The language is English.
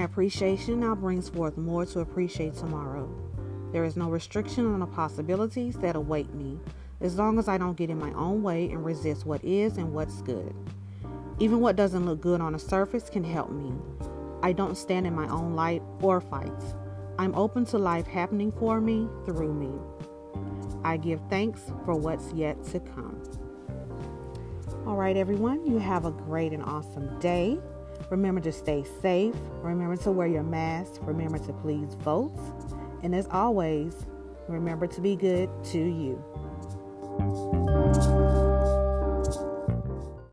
appreciation now brings forth more to appreciate tomorrow. There is no restriction on the possibilities that await me as long as I don't get in my own way and resist what is and what's good. Even what doesn't look good on the surface can help me. I don't stand in my own light or fights. I'm open to life happening for me through me. I give thanks for what's yet to come. All right, everyone, you have a great and awesome day. Remember to stay safe. Remember to wear your mask. Remember to please vote. And as always, remember to be good to you.